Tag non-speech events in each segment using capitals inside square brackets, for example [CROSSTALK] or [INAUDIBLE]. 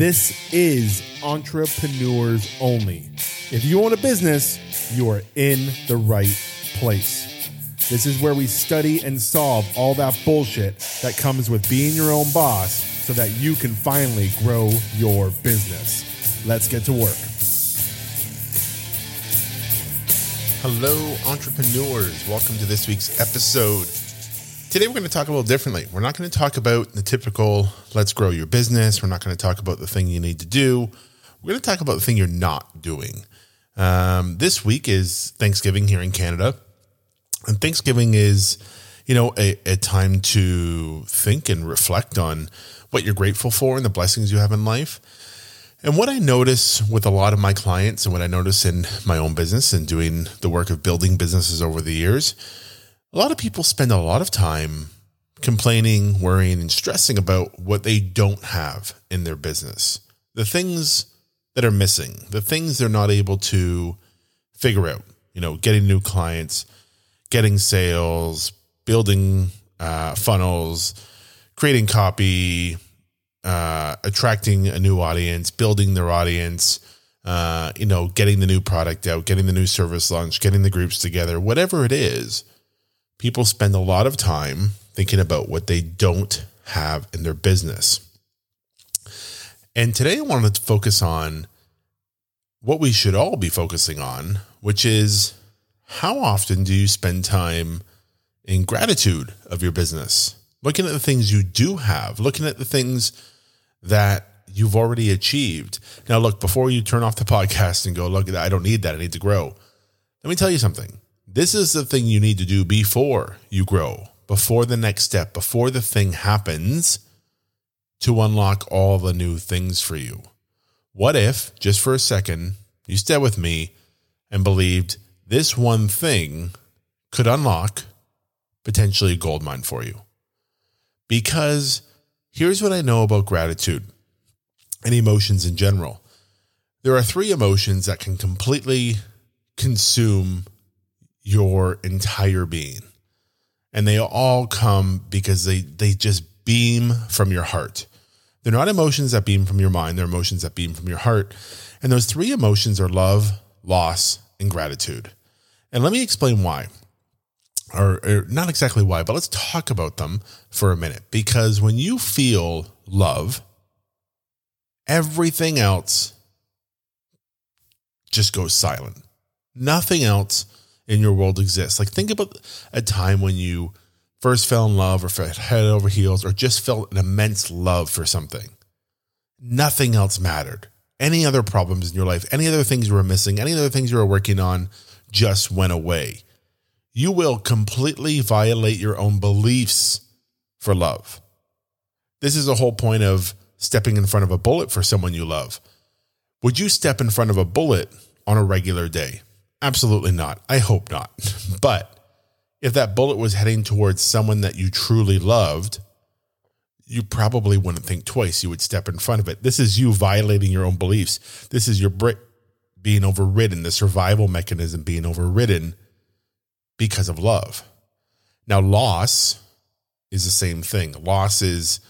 This is entrepreneurs only. If you own a business, you are in the right place. This is where we study and solve all that bullshit that comes with being your own boss so that you can finally grow your business. Let's get to work. Hello, entrepreneurs. Welcome to this week's episode. Today, we're going to talk a little differently. We're not going to talk about the typical let's grow your business. We're not going to talk about the thing you need to do. We're going to talk about the thing you're not doing. Um, this week is Thanksgiving here in Canada. And Thanksgiving is, you know, a, a time to think and reflect on what you're grateful for and the blessings you have in life. And what I notice with a lot of my clients and what I notice in my own business and doing the work of building businesses over the years a lot of people spend a lot of time complaining, worrying, and stressing about what they don't have in their business, the things that are missing, the things they're not able to figure out. You know, getting new clients, getting sales, building uh, funnels, creating copy, uh, attracting a new audience, building their audience, uh, you know, getting the new product out, getting the new service launch, getting the groups together, whatever it is people spend a lot of time thinking about what they don't have in their business. And today I wanted to focus on what we should all be focusing on, which is how often do you spend time in gratitude of your business? Looking at the things you do have, looking at the things that you've already achieved. Now, look, before you turn off the [LAUGHS] podcast and go, look, I don't need that. I need to grow. Let me tell you something. This is the thing you need to do before you grow, before the next step, before the thing happens to unlock all the new things for you. What if, just for a second, you stay with me and believed this one thing could unlock potentially a gold mine for you? Because here's what I know about gratitude and emotions in general. There are three emotions that can completely consume your entire being. And they all come because they they just beam from your heart. They're not emotions that beam from your mind, they're emotions that beam from your heart. And those three emotions are love, loss, and gratitude. And let me explain why. Or, or, not exactly why, but let's talk about them for a minute. Because when you feel love, everything else just goes silent. Nothing else in your world exists. Like think about a time when you first fell in love or felt head over heels or just felt an immense love for something. Nothing else mattered. Any other problems in your life, any other things you were missing, any other things you were working on just went away. You will completely violate your own beliefs for love. This is the whole point of stepping in front of a bullet for someone you love. Would you step in front of a bullet on a regular day? Absolutely not. I hope not. [LAUGHS] But if that bullet was heading towards someone that you truly loved, you probably wouldn't think twice. You would step in front of it. This is you violating your own beliefs. This is your brick being overridden, the survival mechanism being overridden because of love. Now, loss is the same thing. Loss is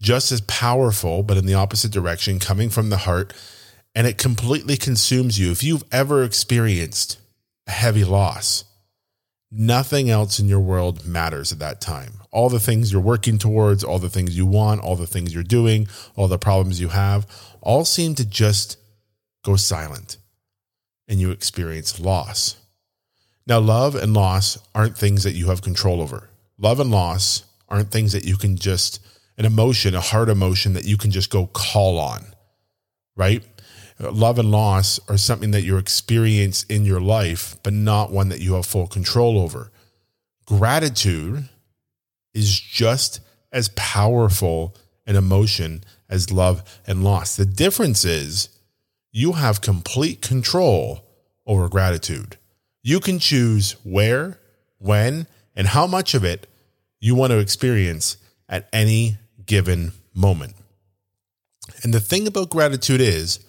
just as powerful, but in the opposite direction, coming from the heart and it completely consumes you. If you've ever experienced a heavy loss, nothing else in your world matters at that time. All the things you're working towards, all the things you want, all the things you're doing, all the problems you have, all seem to just go silent and you experience loss. Now, love and loss aren't things that you have control over. Love and loss aren't things that you can just, an emotion, a hard emotion that you can just go call on, right? Love and loss are something that you experience in your life, but not one that you have full control over. Gratitude is just as powerful an emotion as love and loss. The difference is you have complete control over gratitude. You can choose where, when, and how much of it you want to experience at any given moment. And the thing about gratitude is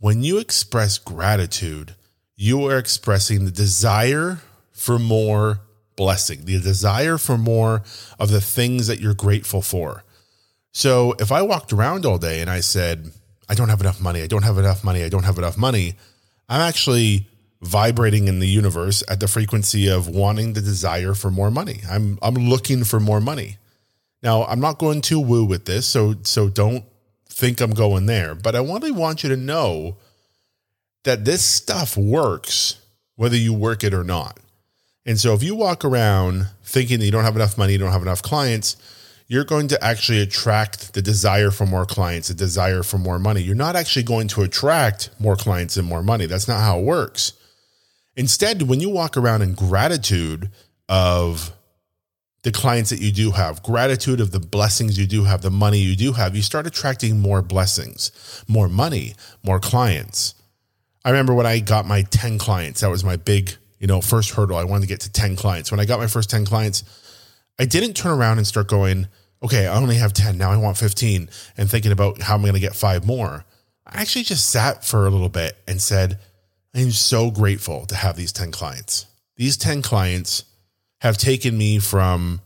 when you express gratitude, you are expressing the desire for more blessing, the desire for more of the things that you're grateful for. So if I walked around all day and I said, I don't have enough money, I don't have enough money, I don't have enough money, I'm actually vibrating in the universe at the frequency of wanting the desire for more money. I'm I'm looking for more money. Now, I'm not going to woo with this, so so don't think I'm going there, but I really want you to know that this stuff works whether you work it or not. And so if you walk around thinking that you don't have enough money, you don't have enough clients, you're going to actually attract the desire for more clients, the desire for more money. You're not actually going to attract more clients and more money. That's not how it works. Instead, when you walk around in gratitude of the clients that you do have, gratitude of the blessings you do have, the money you do have, you start attracting more blessings, more money, more clients. I remember when I got my 10 clients, that was my big, you know, first hurdle. I wanted to get to 10 clients. When I got my first 10 clients, I didn't turn around and start going, okay, I only have 10. Now I want 15 and thinking about how I'm going to get five more. I actually just sat for a little bit and said, I'm so grateful to have these 10 clients. These 10 clients have taken me from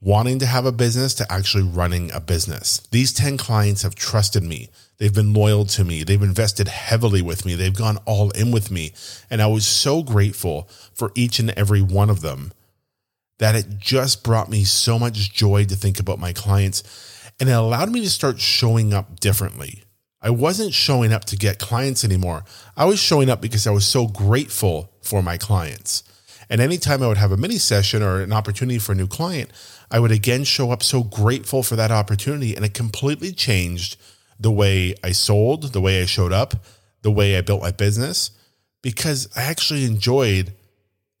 wanting to have a business to actually running a business. These 10 clients have trusted me. They've been loyal to me. They've invested heavily with me. They've gone all in with me. And I was so grateful for each and every one of them that it just brought me so much joy to think about my clients. And it allowed me to start showing up differently. I wasn't showing up to get clients anymore. I was showing up because I was so grateful for my clients. And anytime I would have a mini session or an opportunity for a new client, I would again show up so grateful for that opportunity. And it completely changed the way I sold, the way I showed up, the way I built my business, because I actually enjoyed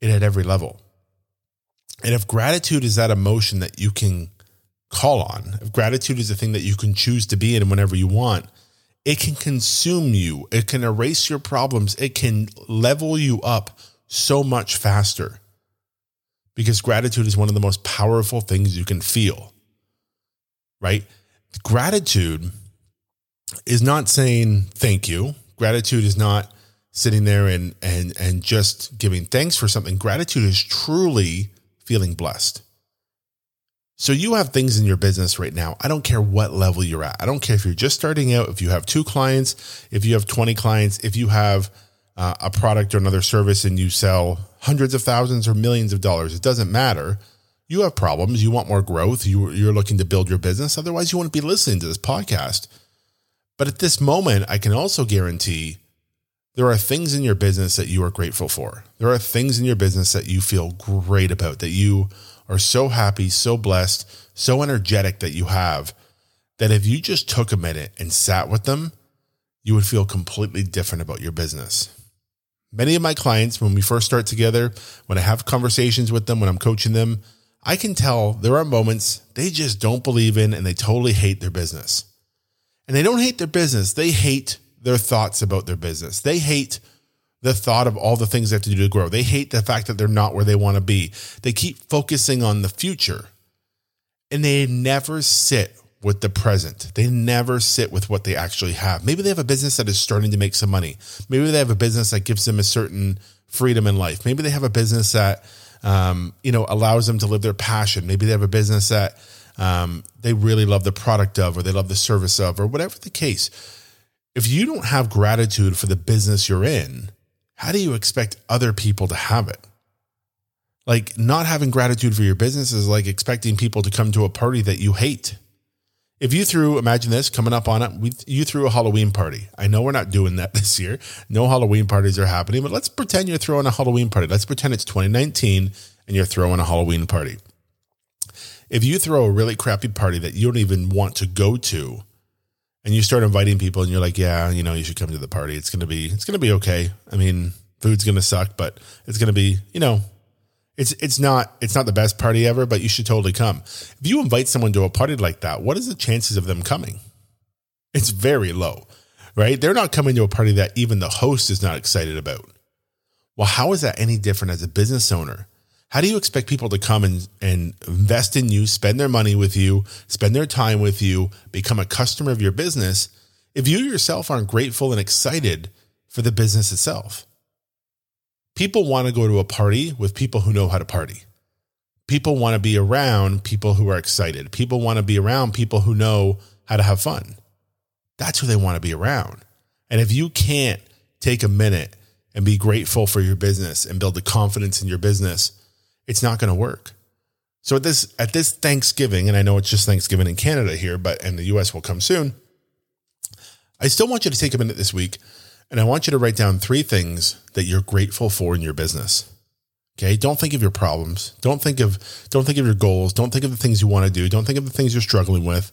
it at every level. And if gratitude is that emotion that you can call on, if gratitude is a thing that you can choose to be in whenever you want, it can consume you. It can erase your problems. It can level you up so much faster because gratitude is one of the most powerful things you can feel, right? Gratitude is not saying thank you. Gratitude is not sitting there and, and, and just giving thanks for something. Gratitude is truly feeling blessed. So you have things in your business right now. I don't care what level you're at. I don't care if you're just starting out, if you have two clients, if you have 20 clients, if you have uh, a product or another service and you sell hundreds of thousands or millions of dollars. It doesn't matter. You have problems. You want more growth. You, you're looking to build your business. Otherwise, you wouldn't be listening to this podcast. But at this moment, I can also guarantee there are things in your business that you are grateful for. There are things in your business that you feel great about, that you are so happy, so blessed, so energetic that you have that if you just took a minute and sat with them, you would feel completely different about your business. Many of my clients, when we first start together, when I have conversations with them, when I'm coaching them, I can tell there are moments they just don't believe in and they totally hate their business. And they don't hate their business, they hate their thoughts about their business. They hate the thought of all the things they have to do to grow. They hate the fact that they're not where they want to be. They keep focusing on the future and they never sit with the present. They never sit with what they actually have. Maybe they have a business that is starting to make some money. Maybe they have a business that gives them a certain freedom in life. Maybe they have a business that um, you know allows them to live their passion. Maybe they have a business that um, they really love the product of, or they love the service of, or whatever the case. If you don't have gratitude for the business you're in, how do you expect other people to have it? Like not having gratitude for your business is like expecting people to come to a party that you hate. If you threw, imagine this coming up on it, we, you threw a Halloween party. I know we're not doing that [LAUGHS] this year. No Halloween parties are happening, but let's pretend you're throwing a Halloween party. Let's pretend it's 2019 and you're throwing a Halloween party. If you throw a really crappy party that you don't even want to go to, and you start inviting people, and you're like, "Yeah, you know, you should come to the party. It's gonna be, it's gonna be okay. I mean, food's gonna suck, but it's gonna be, you know, it's it's not it's not the best party ever, but you should totally come. If you invite someone to a party like that, what is the chances of them coming? It's very low, right? They're not coming to a party that even the host is not excited about. Well, how is that any different as a business owner? How do you expect people to come and, and invest in you, spend their money with you, spend their time with you, become a customer of your business if you yourself aren't grateful and excited for the business itself? People want to go to a party with people who know how to party. People want to be around people who are excited. People want to be around people who know how to have fun. That's who they want to be around. And if you can't take a minute and be grateful for your business and build the confidence in your business, it's not going to work. So at this at this Thanksgiving, and I know it's just Thanksgiving in Canada here, but and the US will come soon. I still want you to take a minute this week and I want you to write down three things that you're grateful for in your business. Okay? Don't think of your problems. Don't think of don't think of your goals. Don't think of the things you want to do. Don't think of the things you're struggling with.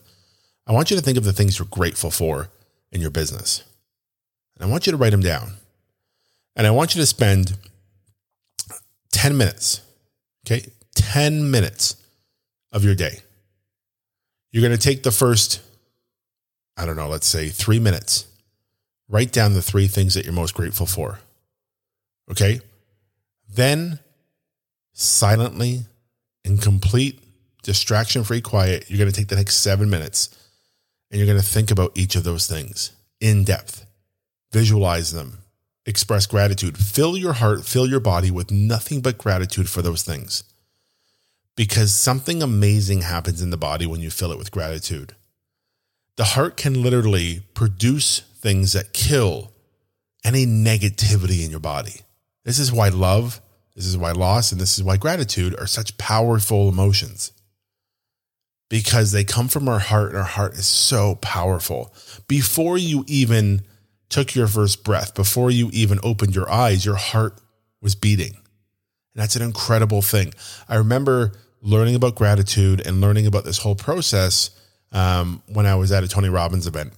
I want you to think of the things you're grateful for in your business. And I want you to write them down. And I want you to spend 10 minutes. Okay? 10 minutes of your day. You're going to take the first I don't know, let's say 3 minutes write down the three things that you're most grateful for. Okay. Then silently in complete distraction free quiet, you're going to take the next seven minutes and you're going to think about each of those things in depth, visualize them, express gratitude, fill your heart, fill your body with nothing but gratitude for those things. Because something amazing happens in the body when you fill it with gratitude. The heart can literally produce things that kill any negativity in your body. This is why love, this is why loss, and this is why gratitude are such powerful emotions because they come from our heart, and our heart is so powerful. Before you even took your first breath, before you even opened your eyes, your heart was beating. And that's an incredible thing. I remember learning about gratitude and learning about this whole process um, when I was at a Tony Robbins event.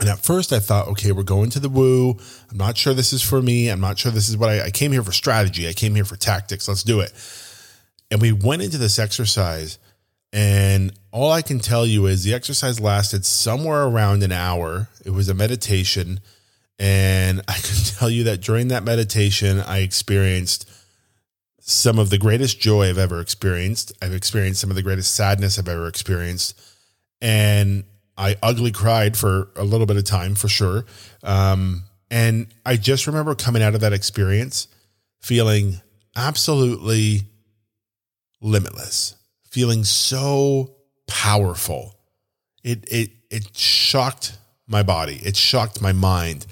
And at first I thought, okay, we're going to the woo. I'm not sure this is for me. I'm not sure this is what I, I came here for strategy. I came here for tactics. Let's do it. And we went into this exercise. And all I can tell you is the exercise lasted somewhere around an hour. It was a meditation. And I [LAUGHS] can tell you that during that meditation, I experienced some of the greatest joy I've ever experienced. I've experienced some of the greatest sadness I've ever experienced. And I ugly cried for a little bit of time for sure. Um, and I just remember coming out of that experience feeling absolutely limitless, feeling so powerful. It it it shocked my body. It shocked my mind.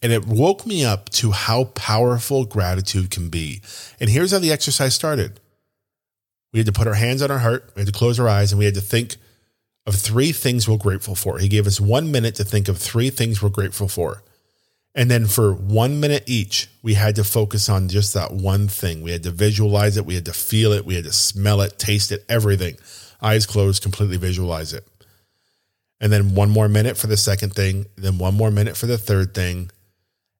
And it woke me up to how powerful gratitude can be. And here's how the exercise started. We had to put our hands on our heart, we had to close our eyes, and we had to think of three things we're grateful for. He gave us one minute to think of three things we're grateful for. And then for one minute each, we had to focus on just that one thing. We had to visualize it, we had to feel it, we had to smell it, taste it, everything. Eyes closed, completely visualize it. And then one more minute for the second thing, then one more minute for the third thing.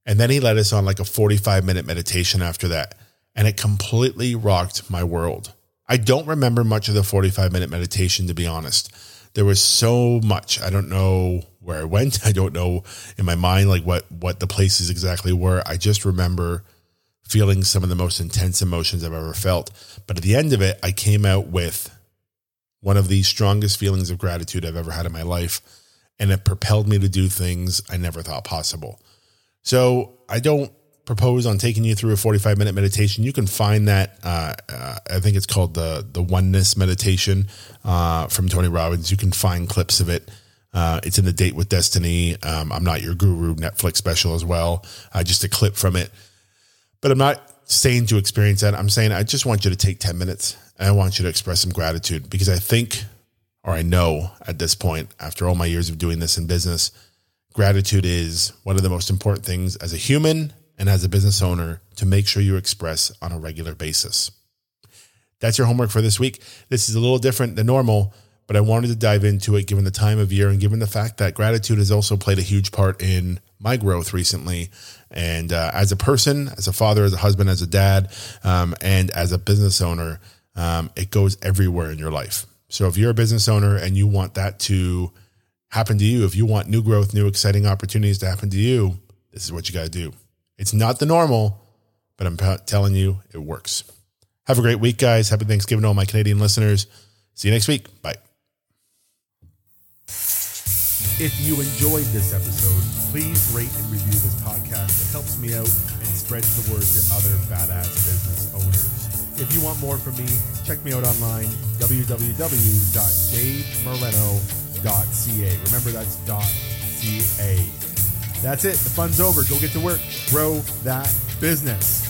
And then he led us on like a 45 minute meditation after that. And it completely rocked my world. I don't remember much of the 45 minute meditation, to be honest there was so much. I don't know where I went. [LAUGHS] I don't know in my mind like what what the places exactly were. I just remember feeling some of the most intense emotions I've ever felt. But at the end of it, I came out with one of the strongest feelings of gratitude I've ever had in my life. And it propelled me to do things I never thought possible. So I don't propose on taking you through a 45 minute meditation. You can find that. Uh, uh, I think it's called the the oneness meditation uh, from Tony Robbins. You can find clips of it. Uh, it's in the Date with Destiny. Um, I'm not your guru Netflix special as well. Uh, just a clip from it. But I'm not saying to experience that. I'm saying I just want you to take 10 minutes and I want you to express some gratitude because I think, or I know at this point, after all my years of doing this in business, gratitude is one of the most important things as a human and as a business owner to make sure you express on a regular basis. That's your homework for this week. This is a little different than normal, but I wanted to dive into it given the time of year and given the fact that gratitude has also played a huge part in my growth recently. And uh, as a person, as a father, as a husband, as a dad, um, and as a business owner, um, it goes everywhere in your life. So if you're a business owner and you want that to happen to you, if you want new growth, new exciting opportunities to happen to you, this is what you got to do. It's not the normal, but I'm telling you, it works. Have a great week, guys. Happy Thanksgiving to all my Canadian listeners. See you next week. Bye. If you enjoyed this episode, please rate and review this podcast. It helps me out and spreads the word to other badass business owners. If you want more from me, check me out online, www.davemoreno.ca. Remember, that's .ca. That's it. The fun's over. Go get to work. Grow that business.